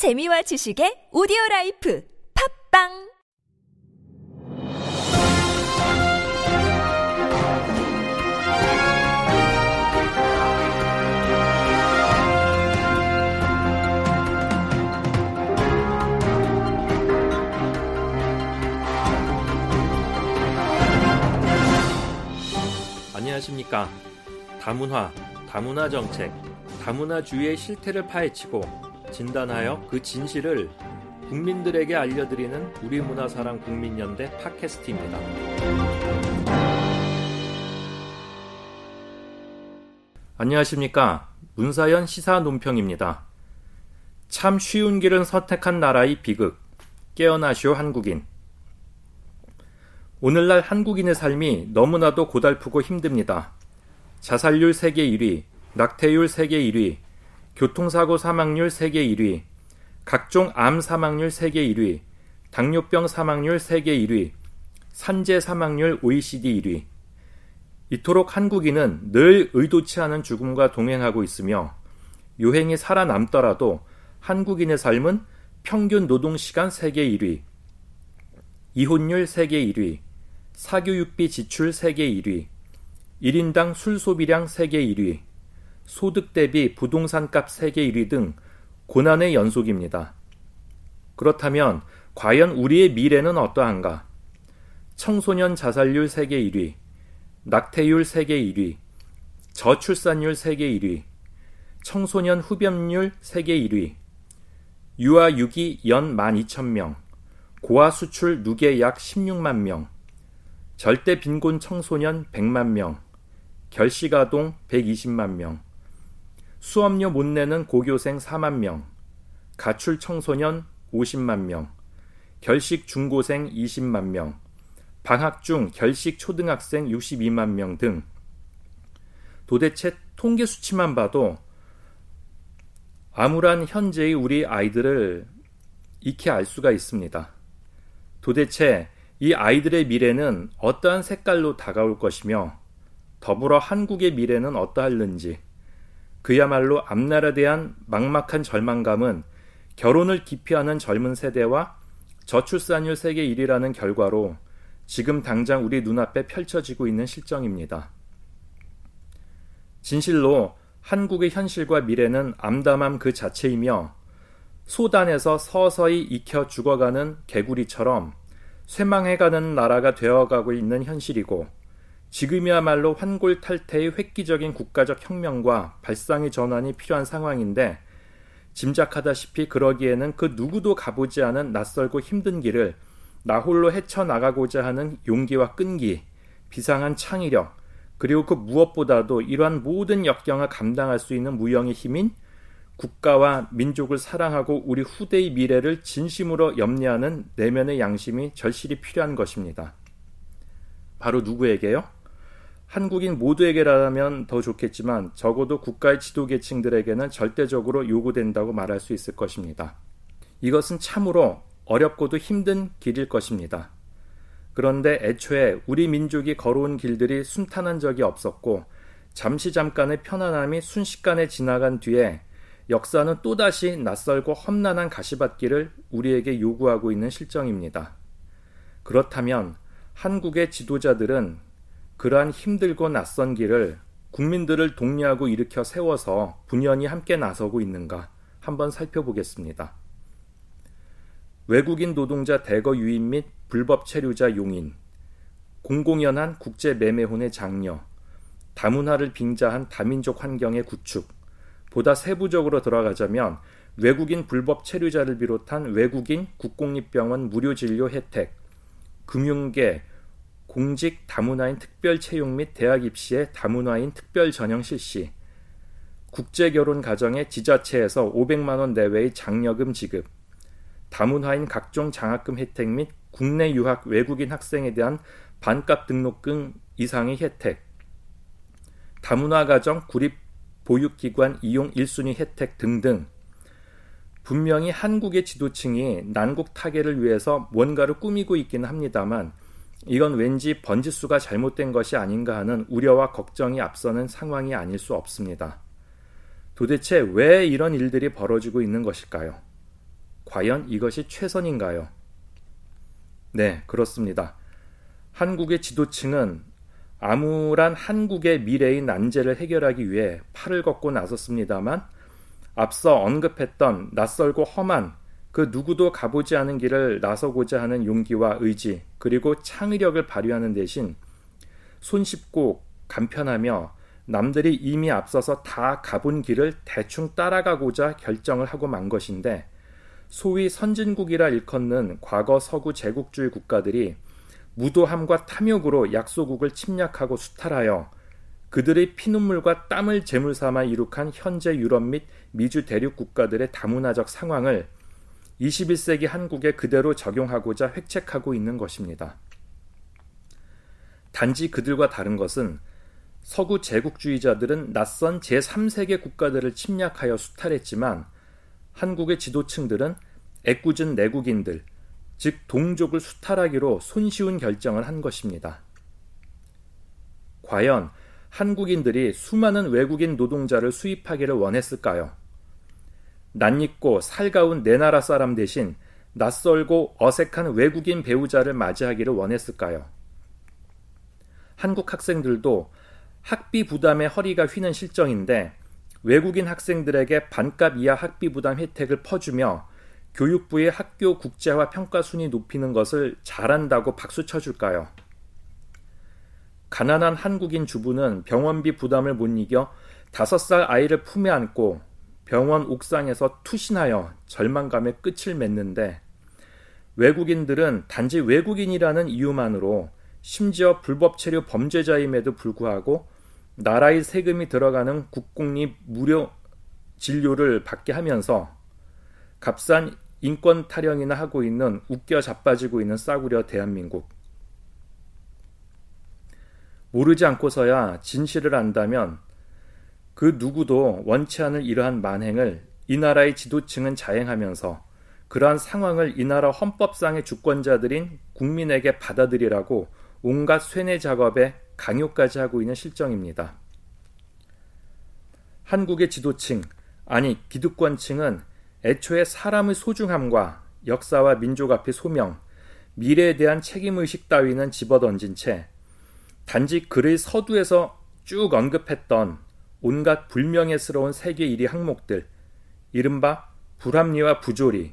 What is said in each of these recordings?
재미와 지식의 오디오 라이프 팝빵 안녕하십니까. 다문화, 다문화 정책, 다문화주의의 실태를 파헤치고 진단하여 그 진실을 국민들에게 알려드리는 우리 문화사랑 국민연대 팟캐스트입니다. 안녕하십니까. 문사연 시사 논평입니다. 참 쉬운 길은 선택한 나라의 비극. 깨어나시오 한국인. 오늘날 한국인의 삶이 너무나도 고달프고 힘듭니다. 자살률 세계 1위, 낙태율 세계 1위, 교통사고 사망률 세계 1위, 각종 암 사망률 세계 1위, 당뇨병 사망률 세계 1위, 산재 사망률 OECD 1위. 이토록 한국인은 늘 의도치 않은 죽음과 동행하고 있으며 유행이 살아남더라도 한국인의 삶은 평균 노동시간 세계 1위, 이혼율 세계 1위, 사교육비 지출 세계 1위, 1인당 술 소비량 세계 1위, 소득 대비 부동산 값 세계 1위 등 고난의 연속입니다. 그렇다면 과연 우리의 미래는 어떠한가? 청소년 자살률 세계 1위, 낙태율 세계 1위, 저출산율 세계 1위, 청소년 흡연율 세계 1위, 유아 유기 연 12,000명, 고아 수출 누계 약 16만 명, 절대 빈곤 청소년 100만 명, 결식 아동 120만 명, 수업료 못 내는 고교생 4만 명, 가출 청소년 50만 명, 결식 중고생 20만 명, 방학 중 결식 초등학생 62만 명 등 도대체 통계 수치만 봐도 암울한 현재의 우리 아이들을 익히 알 수가 있습니다. 도대체 이 아이들의 미래는 어떠한 색깔로 다가올 것이며 더불어 한국의 미래는 어떠할는지 그야말로 앞나라에 대한 막막한 절망감은 결혼을 기피하는 젊은 세대와 저출산율 세계 1위라는 결과로 지금 당장 우리 눈앞에 펼쳐지고 있는 실정입니다. 진실로 한국의 현실과 미래는 암담함 그 자체이며 소단에서 서서히 익혀 죽어가는 개구리처럼 쇠망해가는 나라가 되어가고 있는 현실이고 지금이야말로 환골탈태의 획기적인 국가적 혁명과 발상의 전환이 필요한 상황인데 짐작하다시피 그러기에는 그 누구도 가보지 않은 낯설고 힘든 길을 나홀로 헤쳐나가고자 하는 용기와 끈기, 비상한 창의력, 그리고 그 무엇보다도 이러한 모든 역경을 감당할 수 있는 무형의 힘인 국가와 민족을 사랑하고 우리 후대의 미래를 진심으로 염려하는 내면의 양심이 절실히 필요한 것입니다. 바로 누구에게요? 한국인 모두에게라면 더 좋겠지만 적어도 국가의 지도 계층들에게는 절대적으로 요구된다고 말할 수 있을 것입니다. 이것은 참으로 어렵고도 힘든 길일 것입니다. 그런데 애초에 우리 민족이 걸어온 길들이 순탄한 적이 없었고 잠시 잠깐의 편안함이 순식간에 지나간 뒤에 역사는 또다시 낯설고 험난한 가시밭길을 우리에게 요구하고 있는 실정입니다. 그렇다면 한국의 지도자들은 그러한 힘들고 낯선 길을 국민들을 독려하고 일으켜 세워서 분연히 함께 나서고 있는가 한번 살펴보겠습니다. 외국인 노동자 대거 유입 및 불법 체류자 용인, 공공연한 국제 매매혼의 장려, 다문화를 빙자한 다민족 환경의 구축, 보다 세부적으로 들어가자면 외국인 불법 체류자를 비롯한 외국인 국공립병원 무료 진료 혜택, 금융계, 공직 다문화인 특별 채용 및 대학 입시의 다문화인 특별 전형 실시, 국제 결혼 가정의 지자체에서 500만 원 내외의 장려금 지급, 다문화인 각종 장학금 혜택 및 국내 유학 외국인 학생에 대한 반값 등록금 이상의 혜택, 다문화 가정 구립 보육기관 이용 1순위 혜택 등등. 분명히 한국의 지도층이 난국 타개를 위해서 뭔가를 꾸미고 있기는 합니다만 이건 왠지 번지수가 잘못된 것이 아닌가 하는 우려와 걱정이 앞서는 상황이 아닐 수 없습니다. 도대체 왜 이런 일들이 벌어지고 있는 것일까요? 과연 이것이 최선인가요? 네, 그렇습니다. 한국의 지도층은 암울한 한국의 미래의 난제를 해결하기 위해 팔을 걷고 나섰습니다만 앞서 언급했던 낯설고 험한 그 누구도 가보지 않은 길을 나서고자 하는 용기와 의지 그리고 창의력을 발휘하는 대신 손쉽고 간편하며 남들이 이미 앞서서 다 가본 길을 대충 따라가고자 결정을 하고 만 것인데 소위 선진국이라 일컫는 과거 서구 제국주의 국가들이 무도함과 탐욕으로 약소국을 침략하고 수탈하여 그들의 피눈물과 땀을 제물 삼아 이룩한 현재 유럽 및 미주 대륙 국가들의 다문화적 상황을 21세기 한국에 그대로 적용하고자 획책하고 있는 것입니다. 단지 그들과 다른 것은 서구 제국주의자들은 낯선 제3세계 국가들을 침략하여 수탈했지만 한국의 지도층들은 애꿎은 내국인들, 즉 동족을 수탈하기로 손쉬운 결정을 한 것입니다. 과연 한국인들이 수많은 외국인 노동자를 수입하기를 원했을까요? 낯익고 살가운 내 나라 사람 대신 낯설고 어색한 외국인 배우자를 맞이하기를 원했을까요? 한국 학생들도 학비 부담에 허리가 휘는 실정인데 외국인 학생들에게 반값 이하 학비 부담 혜택을 퍼주며 교육부의 학교 국제화 평가 순위 높이는 것을 잘한다고 박수 쳐줄까요? 가난한 한국인 주부는 병원비 부담을 못 이겨 다섯 살 아이를 품에 안고 병원 옥상에서 투신하여 절망감에 끝을 맺는데 외국인들은 단지 외국인이라는 이유만으로 심지어 불법 체류 범죄자임에도 불구하고 나라의 세금이 들어가는 국공립 무료 진료를 받게 하면서 값싼 인권 타령이나 하고 있는 웃겨 자빠지고 있는 싸구려 대한민국. 모르지 않고서야 진실을 안다면 그 누구도 원치 않을 이러한 만행을 이 나라의 지도층은 자행하면서 그러한 상황을 이 나라 헌법상의 주권자들인 국민에게 받아들이라고 온갖 쇠뇌 작업에 강요까지 하고 있는 실정입니다. 한국의 지도층, 아니 기득권층은 애초에 사람의 소중함과 역사와 민족 앞의 소명, 미래에 대한 책임의식 따위는 집어던진 채 단지 글의 서두에서 쭉 언급했던 온갖 불명예스러운 세계 1위 항목들, 이른바 불합리와 부조리,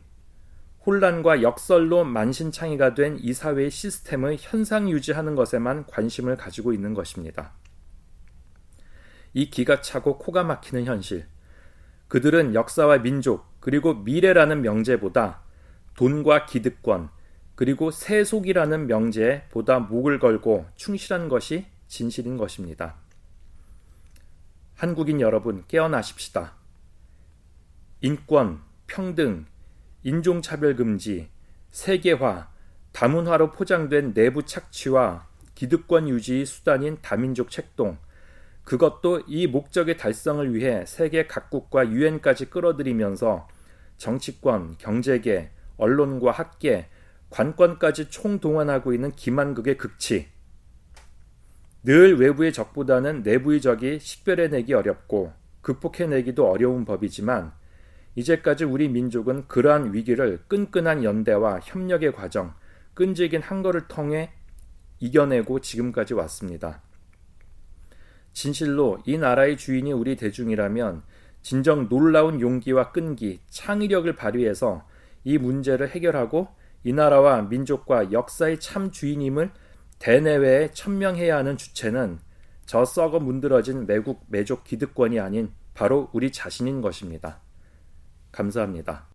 혼란과 역설로 만신창이가 된 이 사회의 시스템의 현상 유지하는 것에만 관심을 가지고 있는 것입니다. 이 기가 차고 코가 막히는 현실. 그들은 역사와 민족, 그리고 미래라는 명제보다 돈과 기득권, 그리고 세속이라는 명제에 보다 목을 걸고 충실한 것이 진실인 것입니다. 한국인 여러분 깨어나십시다. 인권, 평등, 인종차별 금지, 세계화, 다문화로 포장된 내부 착취와 기득권 유지의 수단인 다민족 책동, 그것도 이 목적의 달성을 위해 세계 각국과 유엔까지 끌어들이면서 정치권, 경제계, 언론과 학계, 관권까지 총동원하고 있는 기만극의 극치. 늘 외부의 적보다는 내부의 적이 식별해내기 어렵고 극복해내기도 어려운 법이지만 이제까지 우리 민족은 그러한 위기를 끈끈한 연대와 협력의 과정, 끈질긴 한거를 통해 이겨내고 지금까지 왔습니다. 진실로 이 나라의 주인이 우리 대중이라면 진정 놀라운 용기와 끈기, 창의력을 발휘해서 이 문제를 해결하고 이 나라와 민족과 역사의 참 주인임을 대내외에 천명해야 하는 주체는 저 썩어 문드러진 매국 매족 기득권이 아닌 바로 우리 자신인 것입니다. 감사합니다.